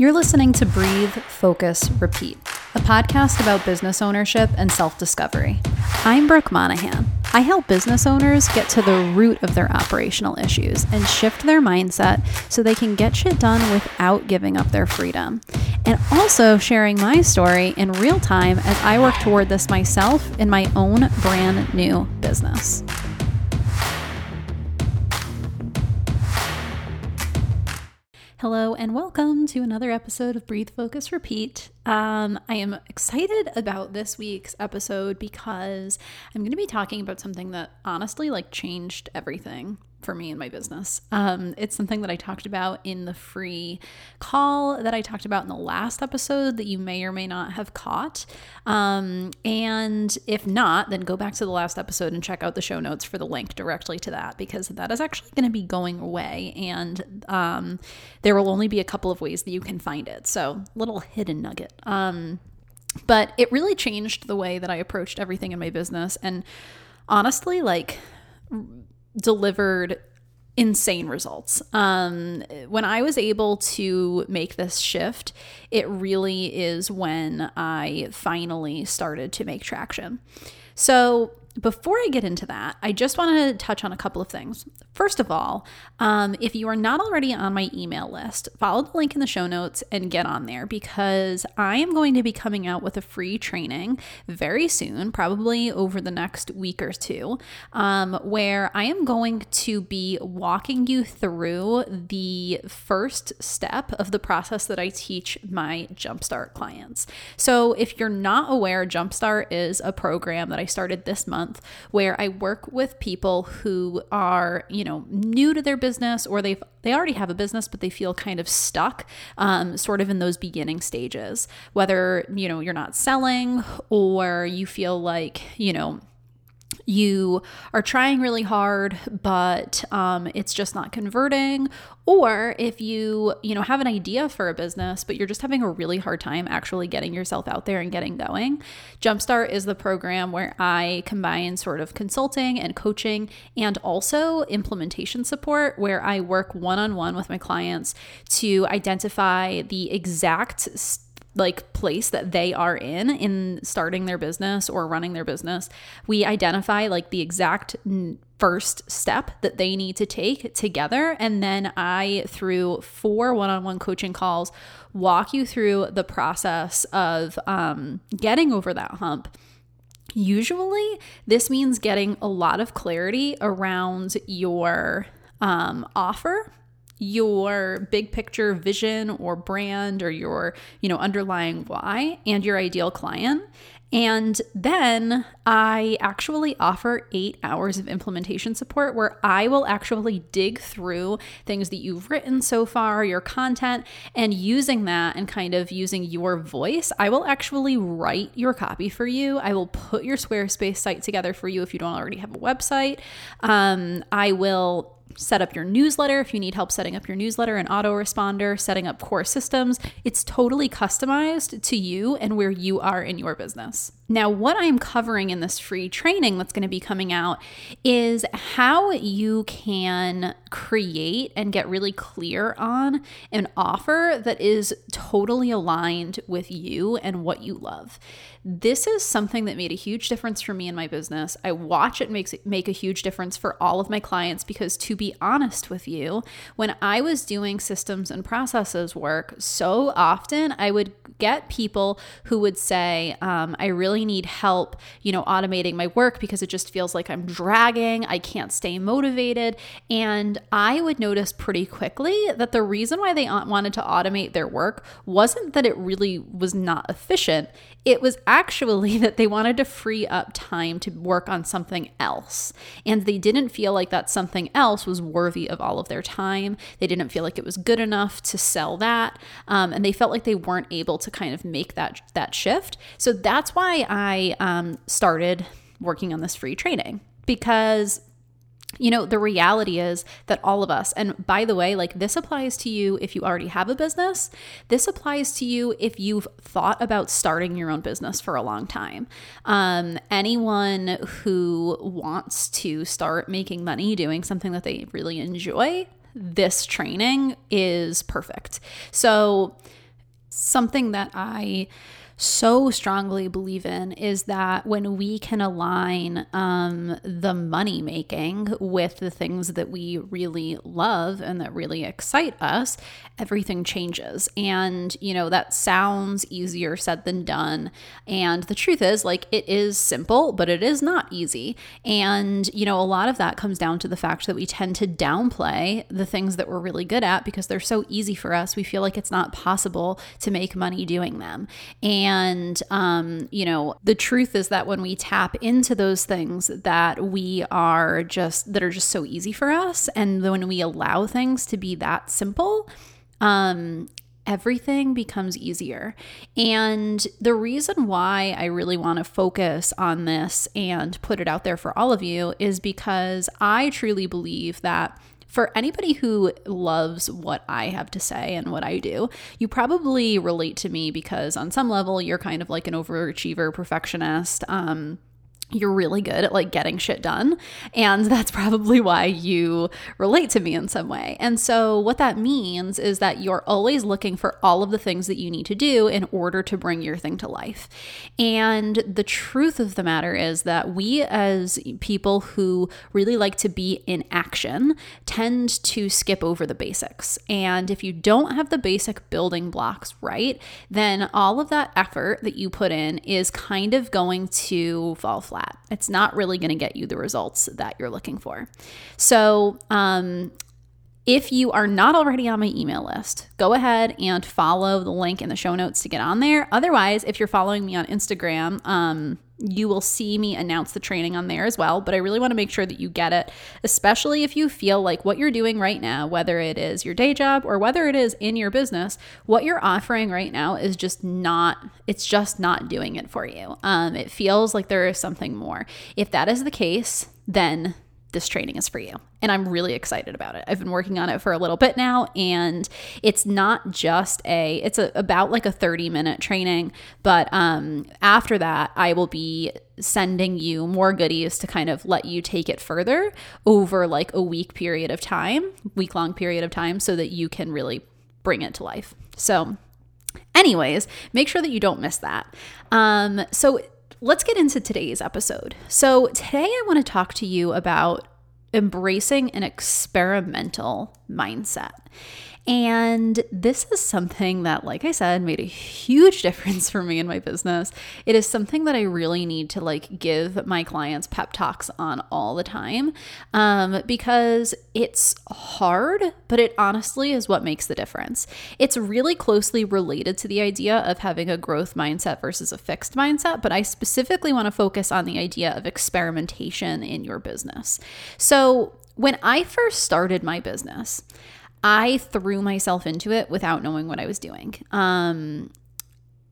You're listening to Breathe, Focus, Repeat, a podcast about business ownership and self discovery. I'm Brooke Monahan. I help business owners get to the root of their operational issues and shift their mindset so they can get shit done without giving up their freedom. And also sharing my story in real time as I work toward this myself in my own brand new business. Hello, and welcome to another episode of Breathe, Focus, Repeat. Um, I am excited about this week's episode because I'm going to be talking about something that honestly like changed everything for me in my business. Um, it's something that I talked about in the free call that I talked about in the last episode that you may or may not have caught. Um, and if not, then go back to the last episode and check out the show notes for the link directly to that because that is actually going to be going away. And um, there will only be a couple of ways that you can find it. So, little hidden nugget. Um, but it really changed the way that I approached everything in my business. And honestly, like, delivered insane results. Um, when I was able to make this shift, it really is when I finally started to make traction. So, before I get into that, I just want to touch on a couple of things. First of all, um, if you are not already on my email list, follow the link in the show notes and get on there because I am going to be coming out with a free training very soon, probably over the next week or two, um, where I am going to be walking you through the first step of the process that I teach my Jumpstart clients. So if you're not aware, Jumpstart is a program that I started this month month where I work with people who are, you know, new to their business or they've they already have a business but they feel kind of stuck um, sort of in those beginning stages. Whether you know you're not selling or you feel like you know you are trying really hard but um, it's just not converting. Or if you you know have an idea for a business but you're just having a really hard time actually getting yourself out there and getting going jumpstart is the program where i combine sort of consulting and coaching and also implementation support where i work one-on-one with my clients to identify the exact st- like place that they are in in starting their business or running their business we identify like the exact first step that they need to take together. And then i through four one-on-one coaching calls walk you through the process of um, getting over that hump. Usually this means getting a lot of clarity around your um, offer your big picture vision or brand or your, you know, underlying why and your ideal client. And then I actually offer eight hours of implementation support where I will actually dig through things that you've written so far, your content, and using that and kind of using your voice, I will actually write your copy for you. I will put your Squarespace site together for you if you don't already have a website. Um, I will set up your newsletter if you need help setting up your newsletter and autoresponder, setting up core systems. It's totally customized to you and where you are in your business. Now, what I'm covering in this free training that's going to be coming out is how you can create and get really clear on an offer that is totally aligned with you and what you love. This is something that made a huge difference for me in my business. I watch it makes it make a huge difference for all of my clients because to be honest with you, when I was doing systems and processes work, so often I would get people who would say, um, I really need help, you know, automating my work because it just feels like I'm dragging. I can't stay motivated. And I would notice pretty quickly that the reason why they wanted to automate their work wasn't that it really was not efficient. It was actually that they wanted to free up time to work on something else. And they didn't feel like that something else was worthy of all of their time. They didn't feel like it was good enough to sell that. Um, and they felt like they weren't able to kind of make that, that shift. So that's why I um, started working on this free training because you know, the reality is that all of us, and by the way, like this applies to you if you already have a business. This applies to you if you've thought about starting your own business for a long time. Um, anyone who wants to start making money doing something that they really enjoy, this training is perfect. So, Something that I so strongly believe in is that when we can align um, the money making with the things that we really love and that really excite us, everything changes. And, you know, that sounds easier said than done. And the truth is, like, it is simple, but it is not easy. And, you know, a lot of that comes down to the fact that we tend to downplay the things that we're really good at because they're so easy for us. We feel like it's not possible to make money doing them. And and, um, you know, the truth is that when we tap into those things that we are just, that are just so easy for us, and when we allow things to be that simple, um, everything becomes easier. And the reason why I really want to focus on this and put it out there for all of you is because I truly believe that for anybody who loves what I have to say and what I do, you probably relate to me because on some level you're kind of like an overachiever perfectionist. Um, you're really good at like getting shit done. And that's probably why you relate to me in some way. And so, what that means is that you're always looking for all of the things that you need to do in order to bring your thing to life. And the truth of the matter is that we, as people who really like to be in action, tend to skip over the basics. And if you don't have the basic building blocks right, then all of that effort that you put in is kind of going to fall flat flat. It's not really going to get you the results that you're looking for. So, um, if you are not already on my email list, go ahead and follow the link in the show notes to get on there. Otherwise, if you're following me on Instagram, um, you will see me announce the training on there as well. But I really want to make sure that you get it, especially if you feel like what you're doing right now, whether it is your day job or whether it is in your business, what you're offering right now is just not, it's just not doing it for you. Um, it feels like there is something more. If that is the case, then this training is for you. And I'm really excited about it. I've been working on it for a little bit now and it's not just a it's a, about like a 30 minute training, but um after that I will be sending you more goodies to kind of let you take it further over like a week period of time, week long period of time so that you can really bring it to life. So anyways, make sure that you don't miss that. Um so let's get into today's episode. So, today I want to talk to you about embracing an experimental mindset. And this is something that, like I said, made a huge difference for me in my business. It is something that I really need to like give my clients pep talks on all the time um, because it's hard, but it honestly is what makes the difference. It's really closely related to the idea of having a growth mindset versus a fixed mindset, but I specifically want to focus on the idea of experimentation in your business. So, when I first started my business, I threw myself into it without knowing what I was doing. Um,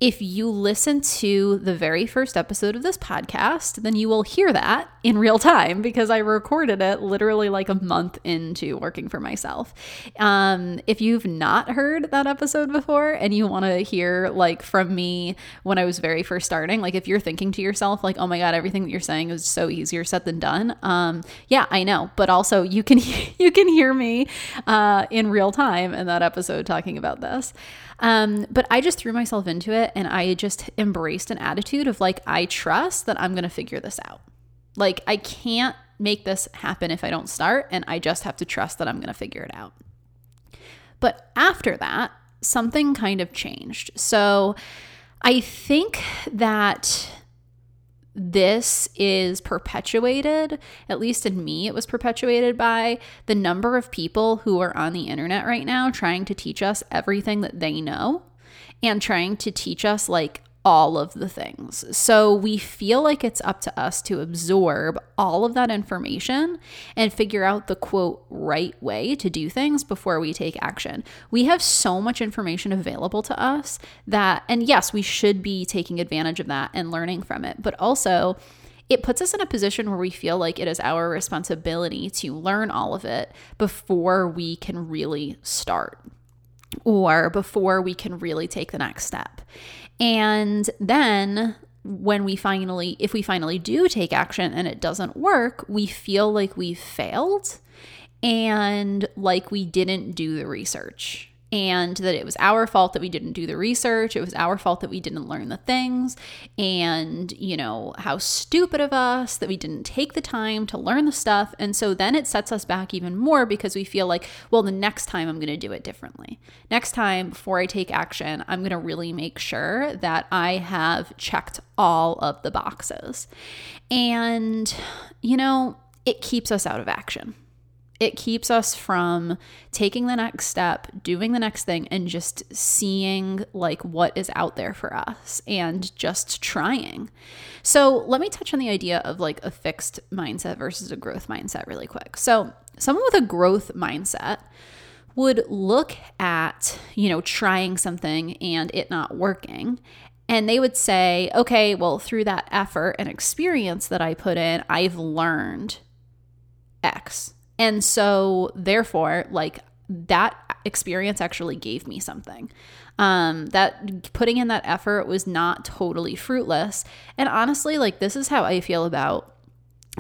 if you listen to the very first episode of this podcast, then you will hear that in real time because I recorded it literally like a month into working for myself. Um, if you've not heard that episode before and you want to hear like from me when I was very first starting, like if you're thinking to yourself like, "Oh my god, everything that you're saying is so easier said than done," um, yeah, I know. But also, you can you can hear me uh, in real time in that episode talking about this. Um, but I just threw myself into it and I just embraced an attitude of like, I trust that I'm going to figure this out. Like, I can't make this happen if I don't start, and I just have to trust that I'm going to figure it out. But after that, something kind of changed. So I think that this is perpetuated, at least in me, it was perpetuated by the number of people who are on the internet right now trying to teach us everything that they know and trying to teach us like all of the things. So we feel like it's up to us to absorb all of that information and figure out the quote right way to do things before we take action. We have so much information available to us that, and yes, we should be taking advantage of that and learning from it, but also it puts us in a position where we feel like it is our responsibility to learn all of it before we can really start or before we can really take the next step. And then when we finally, if we finally do take action and it doesn't work, we feel like we've failed and like we didn't do the research. And that it was our fault that we didn't do the research. It was our fault that we didn't learn the things, and you know, how stupid of us that we didn't take the time to learn the stuff. And so then it sets us back even more because we feel like, well, the next time I'm going to do it differently. Next time, before I take action, I'm going to really make sure that I have checked all of the boxes. And, you know, it keeps us out of action it keeps us from taking the next step, doing the next thing, and just seeing like what is out there for us and just trying. So, let me touch on the idea of like a fixed mindset versus a growth mindset really quick. So, someone with a growth mindset would look at, you know, trying something and it not working. And they would say, okay, well, through that effort and experience that I put in, I've learned X and so, therefore, like that experience actually gave me something. Um, that putting in that effort was not totally fruitless. And honestly, like, this is how I feel about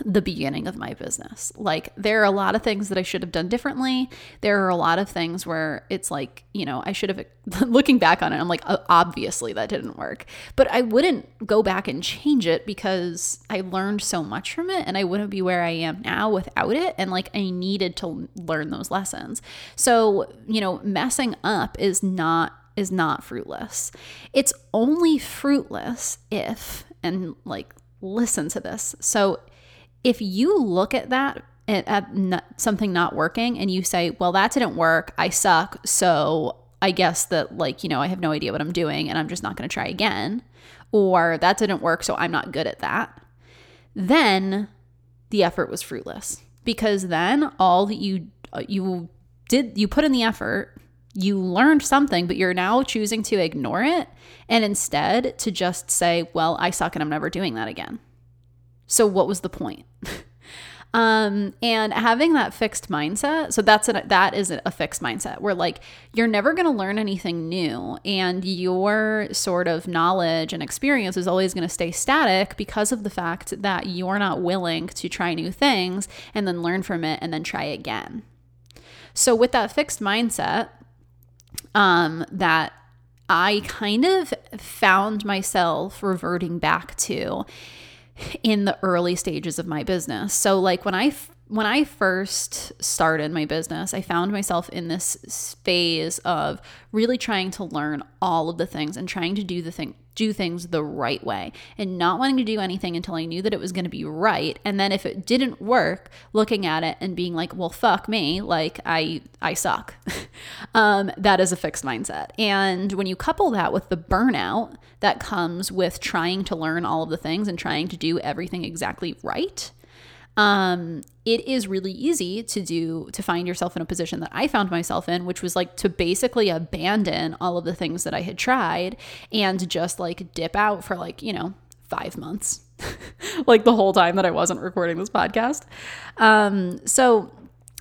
the beginning of my business. Like there are a lot of things that I should have done differently. There are a lot of things where it's like, you know, I should have looking back on it, I'm like obviously that didn't work. But I wouldn't go back and change it because I learned so much from it and I wouldn't be where I am now without it and like I needed to learn those lessons. So, you know, messing up is not is not fruitless. It's only fruitless if and like listen to this. So if you look at that at, something not working and you say, well, that didn't work, I suck, so I guess that, like, you know, I have no idea what I'm doing and I'm just not going to try again, or that didn't work, so I'm not good at that, then the effort was fruitless. Because then all that you uh, you did you put in the effort you learned something but you're now choosing to ignore it and instead to just say well i suck and i'm never doing that again so what was the point? um, and having that fixed mindset, so that's a, that is a fixed mindset where like you're never going to learn anything new, and your sort of knowledge and experience is always going to stay static because of the fact that you're not willing to try new things and then learn from it and then try again. So with that fixed mindset, um, that I kind of found myself reverting back to in the early stages of my business. So like when I when I first started my business, I found myself in this phase of really trying to learn all of the things and trying to do the thing do things the right way and not wanting to do anything until I knew that it was going to be right. And then if it didn't work, looking at it and being like, "Well, fuck me, like I I suck." um, that is a fixed mindset. And when you couple that with the burnout that comes with trying to learn all of the things and trying to do everything exactly right, um, it is really easy to do to find yourself in a position that I found myself in, which was like to basically abandon all of the things that I had tried and just like dip out for like, you know, five months, like the whole time that I wasn't recording this podcast. Um, so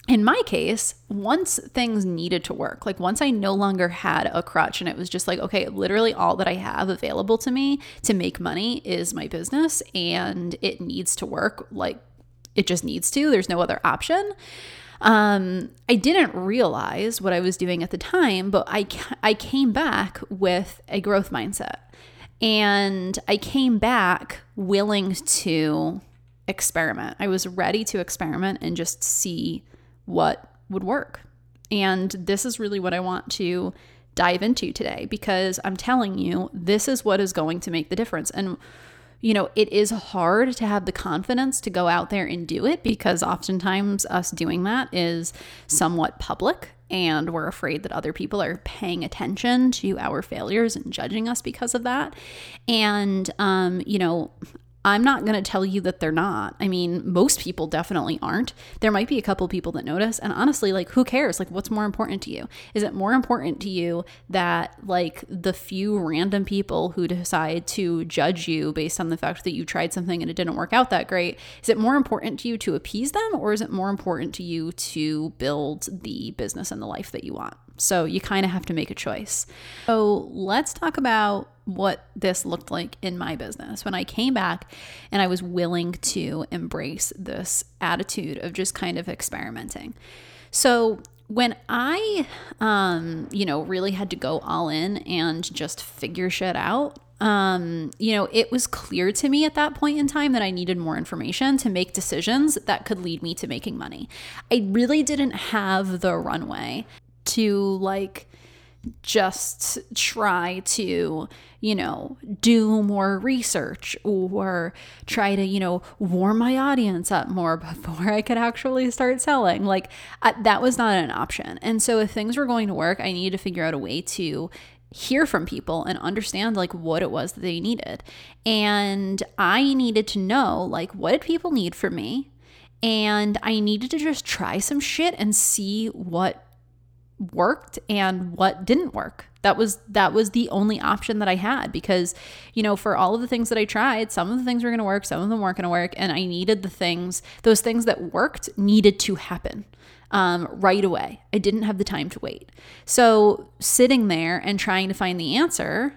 in my case, once things needed to work, like once I no longer had a crutch and it was just like, okay, literally all that I have available to me to make money is my business and it needs to work like it just needs to. There's no other option. Um, I didn't realize what I was doing at the time, but I I came back with a growth mindset, and I came back willing to experiment. I was ready to experiment and just see what would work. And this is really what I want to dive into today because I'm telling you, this is what is going to make the difference. And you know, it is hard to have the confidence to go out there and do it because oftentimes us doing that is somewhat public and we're afraid that other people are paying attention to our failures and judging us because of that. And, um, you know, I'm not going to tell you that they're not. I mean, most people definitely aren't. There might be a couple people that notice. And honestly, like, who cares? Like, what's more important to you? Is it more important to you that, like, the few random people who decide to judge you based on the fact that you tried something and it didn't work out that great, is it more important to you to appease them or is it more important to you to build the business and the life that you want? So you kind of have to make a choice. So let's talk about what this looked like in my business when I came back and I was willing to embrace this attitude of just kind of experimenting. So, when I, um, you know, really had to go all in and just figure shit out, um, you know, it was clear to me at that point in time that I needed more information to make decisions that could lead me to making money. I really didn't have the runway to like just try to, you know, do more research or try to, you know, warm my audience up more before I could actually start selling. Like, I, that was not an option. And so, if things were going to work, I needed to figure out a way to hear from people and understand like what it was that they needed. And I needed to know like what did people need from me? And I needed to just try some shit and see what worked and what didn't work. That was that was the only option that I had because you know for all of the things that I tried, some of the things were going to work, some of them weren't going to work, and I needed the things those things that worked needed to happen um, right away. I didn't have the time to wait. So sitting there and trying to find the answer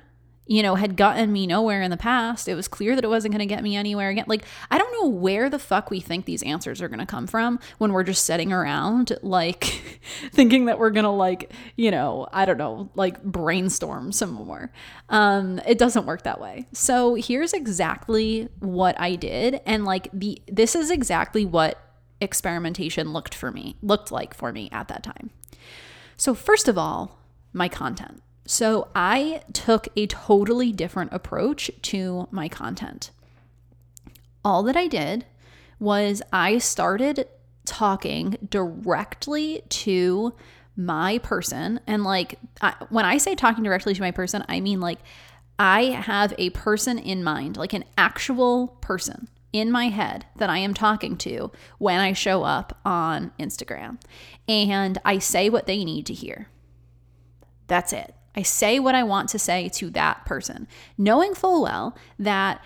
you know, had gotten me nowhere in the past. It was clear that it wasn't going to get me anywhere again. Like, I don't know where the fuck we think these answers are going to come from when we're just sitting around, like, thinking that we're going to, like, you know, I don't know, like brainstorm some more. Um, it doesn't work that way. So here's exactly what I did. And, like, the, this is exactly what experimentation looked for me, looked like for me at that time. So, first of all, my content. So I took a totally different approach to my content. All that I did was I started talking directly to my person. And like, I, when I say talking directly to my person, I mean like I have a person in mind, like an actual person in my head that I am talking to when I show up on Instagram. And I say what they need to hear. That's it. I say what I want to say to that person, knowing full well that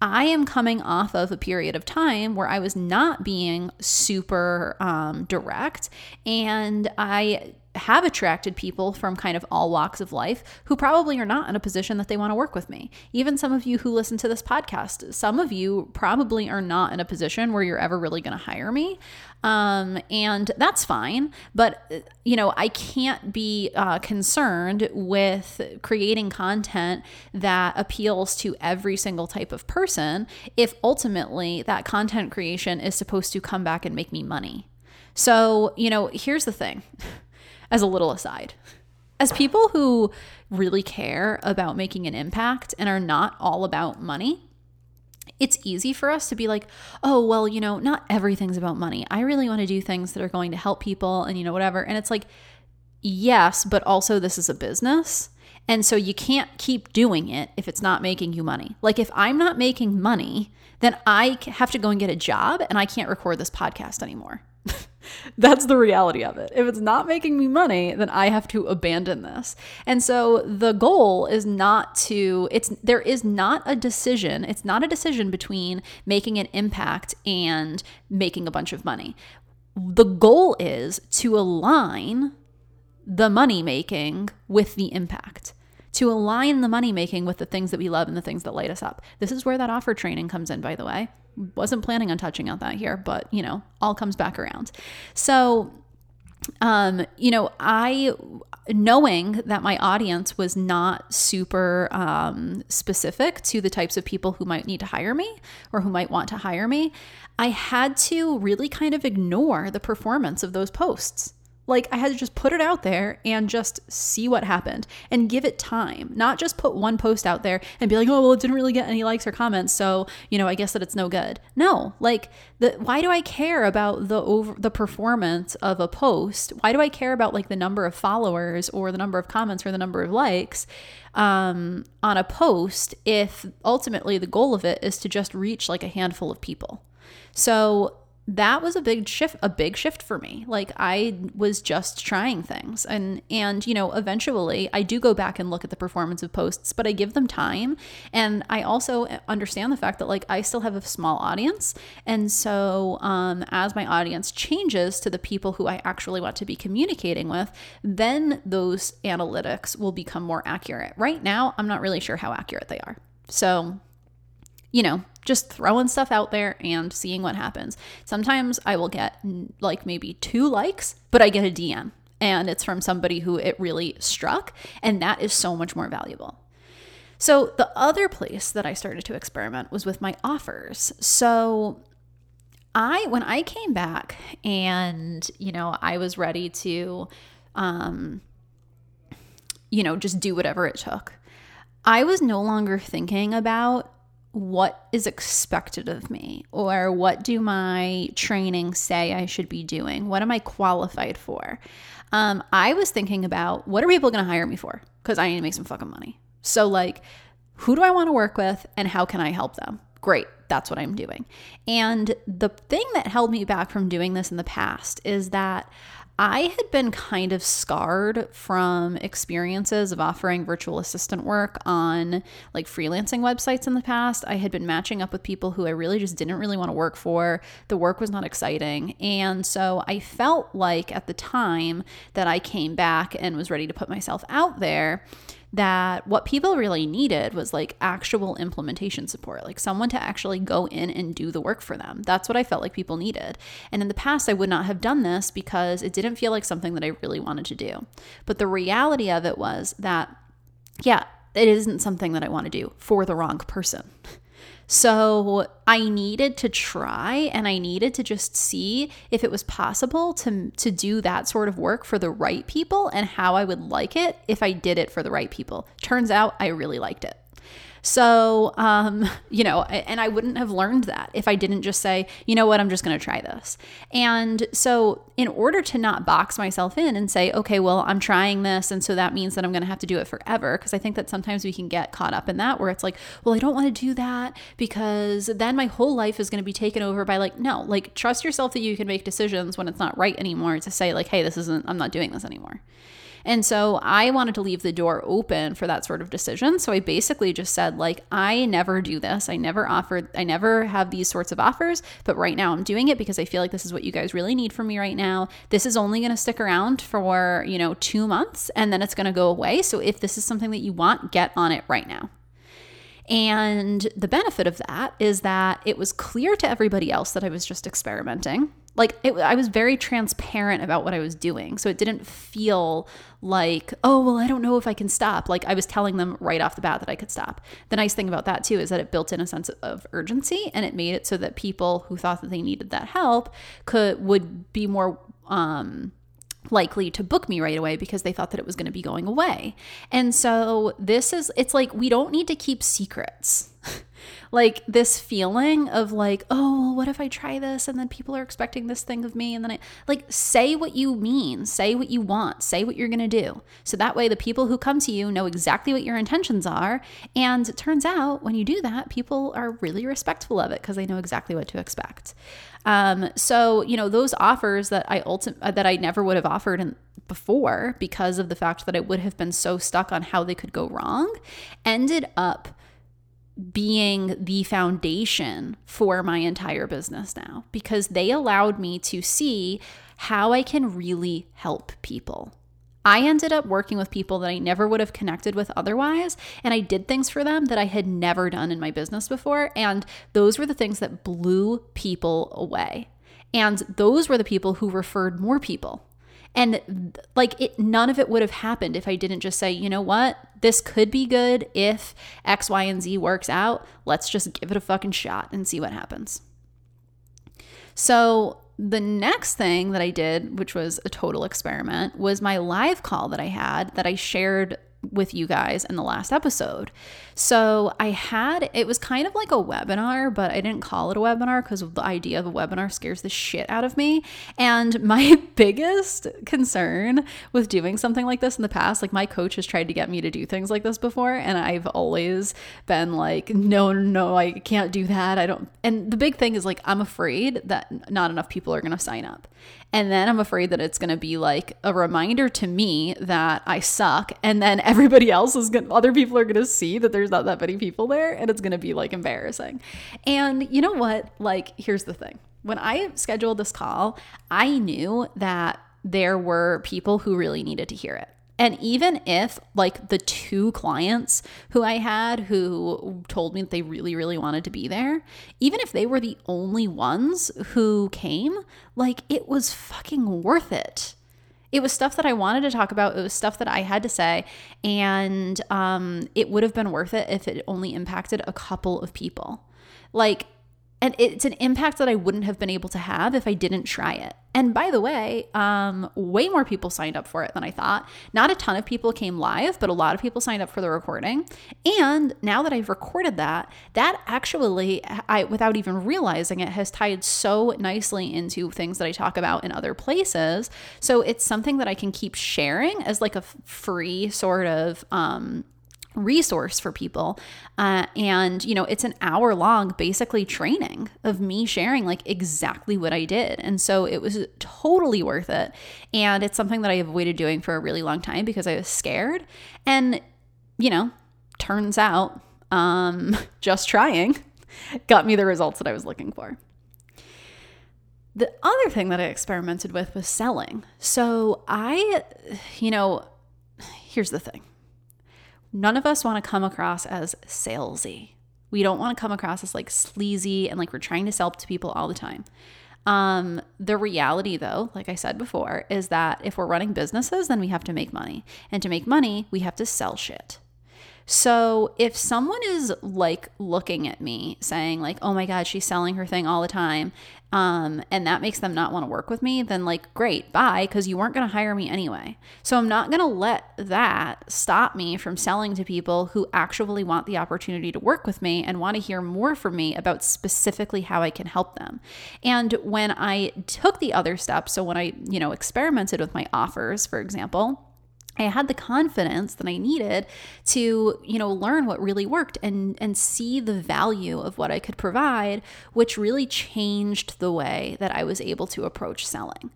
I am coming off of a period of time where I was not being super um, direct and I have attracted people from kind of all walks of life who probably are not in a position that they want to work with me. Even some of you who listen to this podcast, some of you probably are not in a position where you're ever really going to hire me. Um, and that's fine. But, you know, I can't be uh, concerned with creating content that appeals to every single type of person if ultimately that content creation is supposed to come back and make me money. So, you know, here's the thing as a little aside. As people who really care about making an impact and are not all about money, it's easy for us to be like, oh, well, you know, not everything's about money. I really want to do things that are going to help people and, you know, whatever. And it's like, yes, but also this is a business. And so you can't keep doing it if it's not making you money. Like if I'm not making money, then I have to go and get a job and I can't record this podcast anymore. That's the reality of it. If it's not making me money, then I have to abandon this. And so the goal is not to it's there is not a decision. It's not a decision between making an impact and making a bunch of money. The goal is to align the money making with the impact to align the money making with the things that we love and the things that light us up. This is where that offer training comes in, by the way wasn't planning on touching on that here, but you know, all comes back around. So, um, you know, I knowing that my audience was not super um, specific to the types of people who might need to hire me or who might want to hire me, I had to really kind of ignore the performance of those posts. Like I had to just put it out there and just see what happened and give it time. Not just put one post out there and be like, "Oh, well, it didn't really get any likes or comments, so, you know, I guess that it's no good." No, like the why do I care about the over the performance of a post? Why do I care about like the number of followers or the number of comments or the number of likes? Um, on a post if ultimately the goal of it is to just reach like a handful of people. So that was a big shift a big shift for me. Like i was just trying things. And and you know eventually i do go back and look at the performance of posts but i give them time. And i also understand the fact that like i still have a small audience. And so um, as my audience changes to the people who i actually want to be communicating with then those analytics will become more accurate. Right now i'm not really sure how accurate they are. So you know, just throwing stuff out there and seeing what happens. Sometimes I will get like maybe two likes, but I get a DM and it's from somebody who it really struck. And that is so much more valuable. So, the other place that I started to experiment was with my offers. So, I, when I came back and, you know, I was ready to, um, you know, just do whatever it took, I was no longer thinking about what is expected of me or what do my training say I should be doing? What am I qualified for? Um, I was thinking about what are people going to hire me for? Because I need to make some fucking money. So, like, who do I want to work with and how can I help them? Great, that's what I'm doing. And the thing that held me back from doing this in the past is that I had been kind of scarred from experiences of offering virtual assistant work on like freelancing websites in the past. I had been matching up with people who I really just didn't really want to work for. The work was not exciting. And so I felt like at the time that I came back and was ready to put myself out there, that what people really needed was like actual implementation support, like someone to actually go in and do the work for them. That's what I felt like people needed. And in the past, I would not have done this because it didn't feel like something that I really wanted to do. But the reality of it was that, yeah, it isn't something that I want to do for the wrong person. So I needed to try and I needed to just see if it was possible to, to do that sort of work for the right people and how I would like it if I did it for the right people. Turns out I really liked it. So, um, you know, and I wouldn't have learned that if I didn't just say, you know what, I'm just going to try this. And so, in order to not box myself in and say, okay, well, I'm trying this. And so that means that I'm going to have to do it forever. Because I think that sometimes we can get caught up in that where it's like, well, I don't want to do that because then my whole life is going to be taken over by like, no, like trust yourself that you can make decisions when it's not right anymore to say, like, hey, this isn't, I'm not doing this anymore. And so I wanted to leave the door open for that sort of decision. So I basically just said, like, I never do this. I never offered, I never have these sorts of offers, but right now I'm doing it because I feel like this is what you guys really need from me right now. This is only going to stick around for, you know, two months and then it's going to go away. So if this is something that you want, get on it right now. And the benefit of that is that it was clear to everybody else that I was just experimenting like it, I was very transparent about what I was doing. So it didn't feel like, oh, well, I don't know if I can stop. Like I was telling them right off the bat that I could stop. The nice thing about that too is that it built in a sense of urgency and it made it so that people who thought that they needed that help could would be more um likely to book me right away because they thought that it was going to be going away. And so this is it's like we don't need to keep secrets. like this feeling of like, oh, well, what if I try this and then people are expecting this thing of me and then I like say what you mean, say what you want, say what you're going to do. So that way the people who come to you know exactly what your intentions are and it turns out when you do that, people are really respectful of it because they know exactly what to expect. Um, so you know those offers that I ultimate that I never would have offered in, before because of the fact that I would have been so stuck on how they could go wrong ended up being the foundation for my entire business now because they allowed me to see how I can really help people. I ended up working with people that I never would have connected with otherwise, and I did things for them that I had never done in my business before. And those were the things that blew people away. And those were the people who referred more people. And like it, none of it would have happened if I didn't just say, you know what, this could be good if X, Y, and Z works out. Let's just give it a fucking shot and see what happens. So the next thing that I did, which was a total experiment, was my live call that I had that I shared with you guys in the last episode. So I had it was kind of like a webinar, but I didn't call it a webinar because the idea of a webinar scares the shit out of me. And my biggest concern with doing something like this in the past, like my coach has tried to get me to do things like this before, and I've always been like, no, no, I can't do that. I don't. And the big thing is like, I'm afraid that not enough people are going to sign up. And then I'm afraid that it's going to be like a reminder to me that I suck. And then everybody else is going to, other people are going to see that there's not that many people there and it's going to be like embarrassing. And you know what? Like, here's the thing when I scheduled this call, I knew that there were people who really needed to hear it. And even if, like, the two clients who I had who told me that they really, really wanted to be there, even if they were the only ones who came, like, it was fucking worth it. It was stuff that I wanted to talk about. It was stuff that I had to say. And um, it would have been worth it if it only impacted a couple of people. Like, and it's an impact that I wouldn't have been able to have if I didn't try it. And by the way, um, way more people signed up for it than I thought. Not a ton of people came live, but a lot of people signed up for the recording. And now that I've recorded that, that actually, I without even realizing it, has tied so nicely into things that I talk about in other places. So it's something that I can keep sharing as like a free sort of um, resource for people. Uh, and, you know, it's an hour long basically training of me sharing like exactly what I did. And so it was totally worth it. And it's something that I avoided doing for a really long time because I was scared. And, you know, turns out um, just trying got me the results that I was looking for. The other thing that I experimented with was selling. So I, you know, here's the thing none of us want to come across as salesy. We don't want to come across as like sleazy and like we're trying to sell to people all the time. Um, the reality, though, like I said before, is that if we're running businesses, then we have to make money. And to make money, we have to sell shit. So if someone is like looking at me saying like, "Oh my god, she's selling her thing all the time," um, and that makes them not want to work with me, then like, great, bye, because you weren't going to hire me anyway. So I'm not going to let that stop me from selling to people who actually want the opportunity to work with me and want to hear more from me about specifically how I can help them. And when I took the other steps, so when I, you know, experimented with my offers, for example, I had the confidence that I needed to, you know, learn what really worked and and see the value of what I could provide, which really changed the way that I was able to approach selling.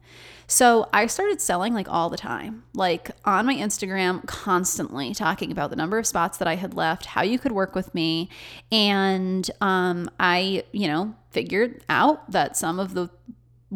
So I started selling like all the time, like on my Instagram, constantly talking about the number of spots that I had left, how you could work with me. And um, I, you know, figured out that some of the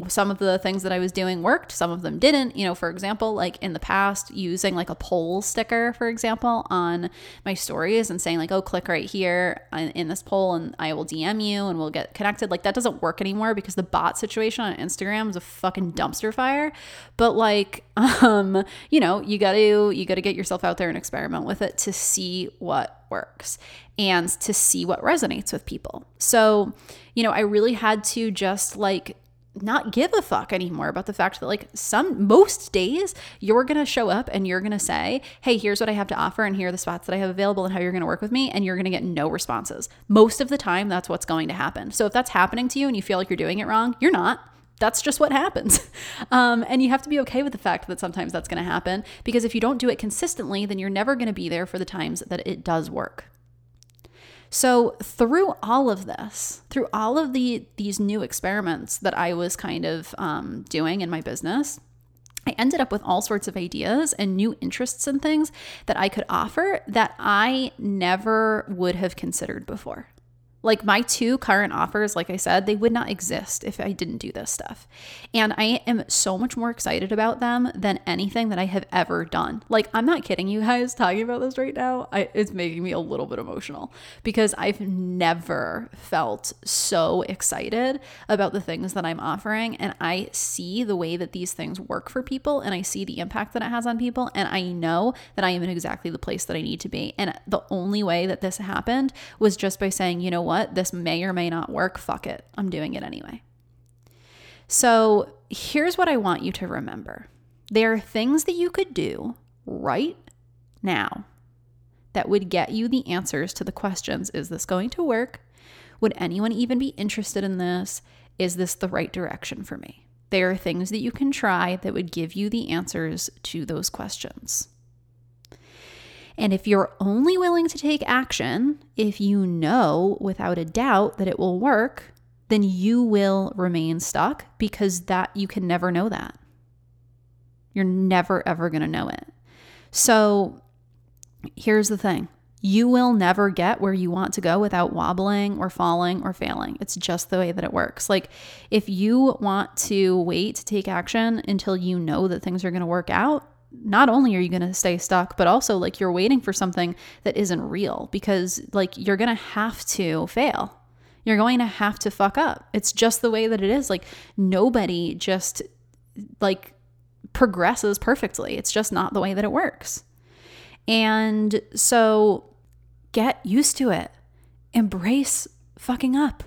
some of the things that I was doing worked, some of them didn't. You know, for example, like in the past, using like a poll sticker, for example, on my stories and saying, like, oh, click right here in this poll and I will DM you and we'll get connected. Like, that doesn't work anymore because the bot situation on Instagram is a fucking dumpster fire. But like, um, you know, you gotta you gotta get yourself out there and experiment with it to see what works and to see what resonates with people. So, you know, I really had to just like not give a fuck anymore about the fact that like some most days you're going to show up and you're going to say, "Hey, here's what I have to offer and here are the spots that I have available and how you're going to work with me," and you're going to get no responses. Most of the time that's what's going to happen. So if that's happening to you and you feel like you're doing it wrong, you're not. That's just what happens. Um, and you have to be okay with the fact that sometimes that's going to happen because if you don't do it consistently, then you're never going to be there for the times that it does work. So through all of this, through all of the these new experiments that I was kind of um, doing in my business, I ended up with all sorts of ideas and new interests and things that I could offer that I never would have considered before. Like my two current offers, like I said, they would not exist if I didn't do this stuff. And I am so much more excited about them than anything that I have ever done. Like, I'm not kidding you guys talking about this right now. I, it's making me a little bit emotional because I've never felt so excited about the things that I'm offering. And I see the way that these things work for people and I see the impact that it has on people. And I know that I am in exactly the place that I need to be. And the only way that this happened was just by saying, you know what? What? This may or may not work. Fuck it. I'm doing it anyway. So here's what I want you to remember there are things that you could do right now that would get you the answers to the questions Is this going to work? Would anyone even be interested in this? Is this the right direction for me? There are things that you can try that would give you the answers to those questions. And if you're only willing to take action if you know without a doubt that it will work, then you will remain stuck because that you can never know that. You're never ever going to know it. So here's the thing. You will never get where you want to go without wobbling or falling or failing. It's just the way that it works. Like, if you want to wait to take action until you know that things are going to work out, not only are you going to stay stuck, but also like you're waiting for something that isn't real because like you're going to have to fail. You're going to have to fuck up. It's just the way that it is. Like nobody just like progresses perfectly. It's just not the way that it works. And so get used to it. Embrace fucking up.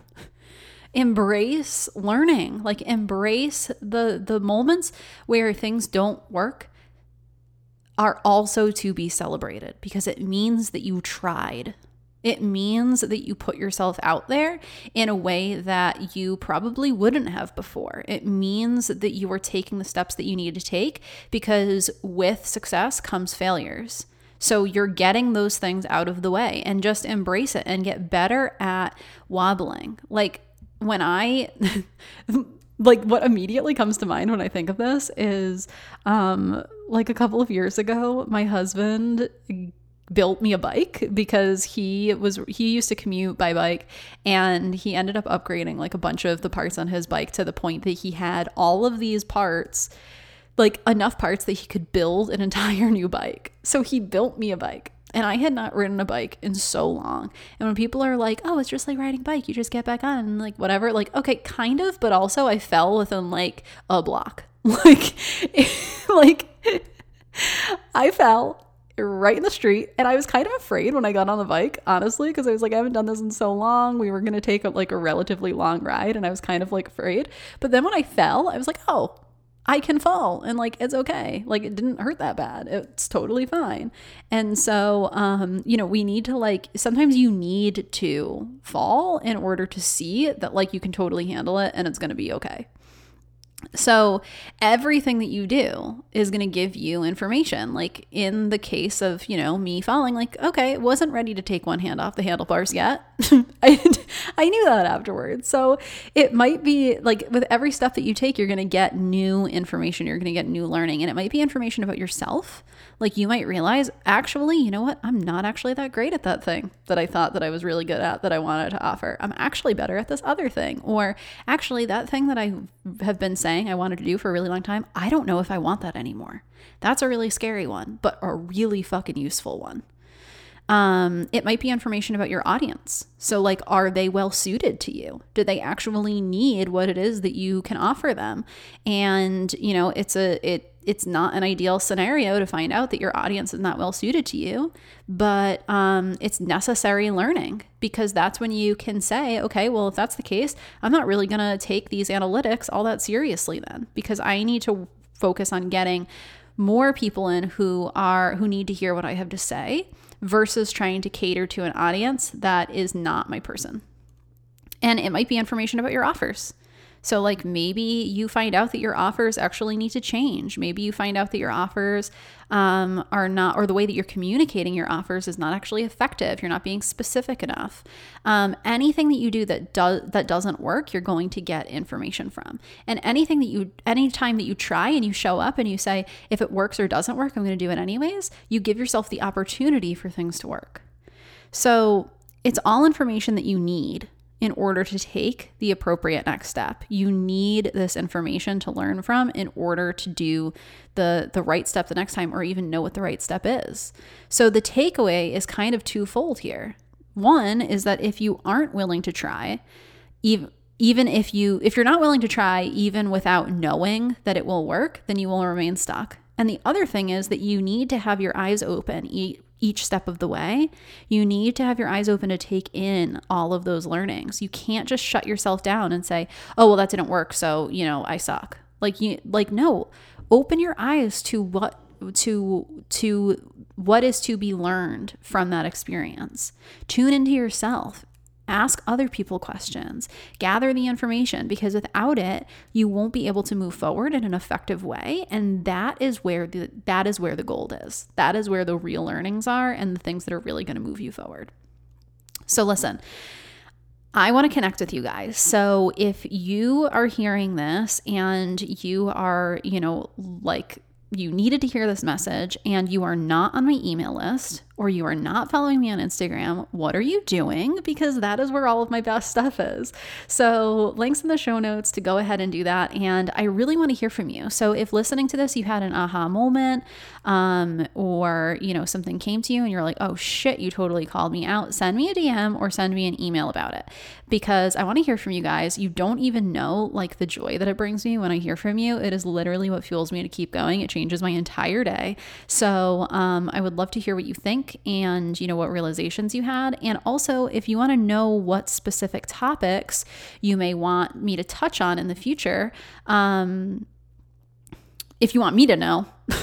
Embrace learning. Like embrace the the moments where things don't work are also to be celebrated because it means that you tried. It means that you put yourself out there in a way that you probably wouldn't have before. It means that you are taking the steps that you need to take because with success comes failures. So you're getting those things out of the way and just embrace it and get better at wobbling. Like when I like what immediately comes to mind when I think of this is um like a couple of years ago my husband built me a bike because he was he used to commute by bike and he ended up upgrading like a bunch of the parts on his bike to the point that he had all of these parts like enough parts that he could build an entire new bike. So he built me a bike. And I had not ridden a bike in so long. And when people are like, oh, it's just like riding bike, you just get back on and like whatever, like, okay, kind of, but also I fell within like a block. Like, like I fell right in the street and i was kind of afraid when i got on the bike honestly because i was like i haven't done this in so long we were going to take a, like a relatively long ride and i was kind of like afraid but then when i fell i was like oh I can fall and like it's okay. Like it didn't hurt that bad. It's totally fine. And so um you know, we need to like sometimes you need to fall in order to see that like you can totally handle it and it's going to be okay. So, everything that you do is going to give you information. Like in the case of, you know, me falling, like, okay, wasn't ready to take one hand off the handlebars yet. I, I knew that afterwards. So, it might be like with every step that you take, you're going to get new information, you're going to get new learning, and it might be information about yourself. Like you might realize, actually, you know what? I'm not actually that great at that thing that I thought that I was really good at that I wanted to offer. I'm actually better at this other thing. Or actually, that thing that I have been saying saying I wanted to do for a really long time, I don't know if I want that anymore. That's a really scary one, but a really fucking useful one. Um, it might be information about your audience. So, like, are they well suited to you? Do they actually need what it is that you can offer them? And you know, it's a it it's not an ideal scenario to find out that your audience is not well suited to you, but um, it's necessary learning because that's when you can say, okay, well, if that's the case, I'm not really gonna take these analytics all that seriously then because I need to focus on getting more people in who are who need to hear what I have to say versus trying to cater to an audience that is not my person. And it might be information about your offers. So, like, maybe you find out that your offers actually need to change. Maybe you find out that your offers um, are not, or the way that you're communicating your offers is not actually effective. You're not being specific enough. Um, anything that you do that does that doesn't work, you're going to get information from. And anything that you, anytime that you try and you show up and you say, if it works or doesn't work, I'm going to do it anyways. You give yourself the opportunity for things to work. So it's all information that you need in order to take the appropriate next step. You need this information to learn from in order to do the the right step the next time or even know what the right step is. So the takeaway is kind of twofold here. One is that if you aren't willing to try, even even if you if you're not willing to try even without knowing that it will work, then you will remain stuck. And the other thing is that you need to have your eyes open each step of the way, you need to have your eyes open to take in all of those learnings. You can't just shut yourself down and say, "Oh, well that didn't work, so, you know, I suck." Like you like no, open your eyes to what to to what is to be learned from that experience. Tune into yourself ask other people questions, gather the information because without it, you won't be able to move forward in an effective way, and that is where the that is where the gold is. That is where the real learnings are and the things that are really going to move you forward. So listen, I want to connect with you guys. So if you are hearing this and you are, you know, like you needed to hear this message and you are not on my email list or you are not following me on Instagram, what are you doing? Because that is where all of my best stuff is. So, links in the show notes to go ahead and do that. And I really want to hear from you. So, if listening to this, you had an aha moment, um, or you know something came to you and you're like, oh shit, you totally called me out, send me a DM or send me an email about it because I want to hear from you guys. You don't even know like the joy that it brings me when I hear from you. It is literally what fuels me to keep going. It changes my entire day. So um, I would love to hear what you and you know what realizations you had, and also if you want to know what specific topics you may want me to touch on in the future. Um, if you want me to know.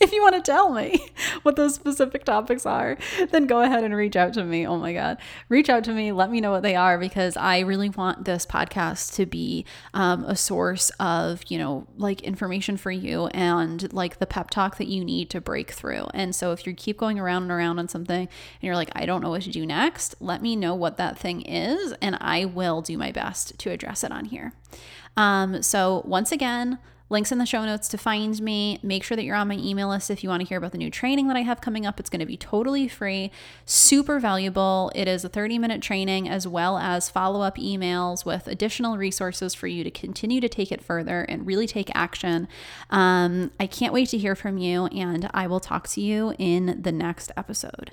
if you want to tell me what those specific topics are, then go ahead and reach out to me. Oh my God. Reach out to me. Let me know what they are because I really want this podcast to be um, a source of, you know, like information for you and like the pep talk that you need to break through. And so if you keep going around and around on something and you're like, I don't know what to do next, let me know what that thing is and I will do my best to address it on here. Um, so once again, Links in the show notes to find me. Make sure that you're on my email list if you want to hear about the new training that I have coming up. It's going to be totally free, super valuable. It is a 30 minute training as well as follow up emails with additional resources for you to continue to take it further and really take action. Um, I can't wait to hear from you, and I will talk to you in the next episode.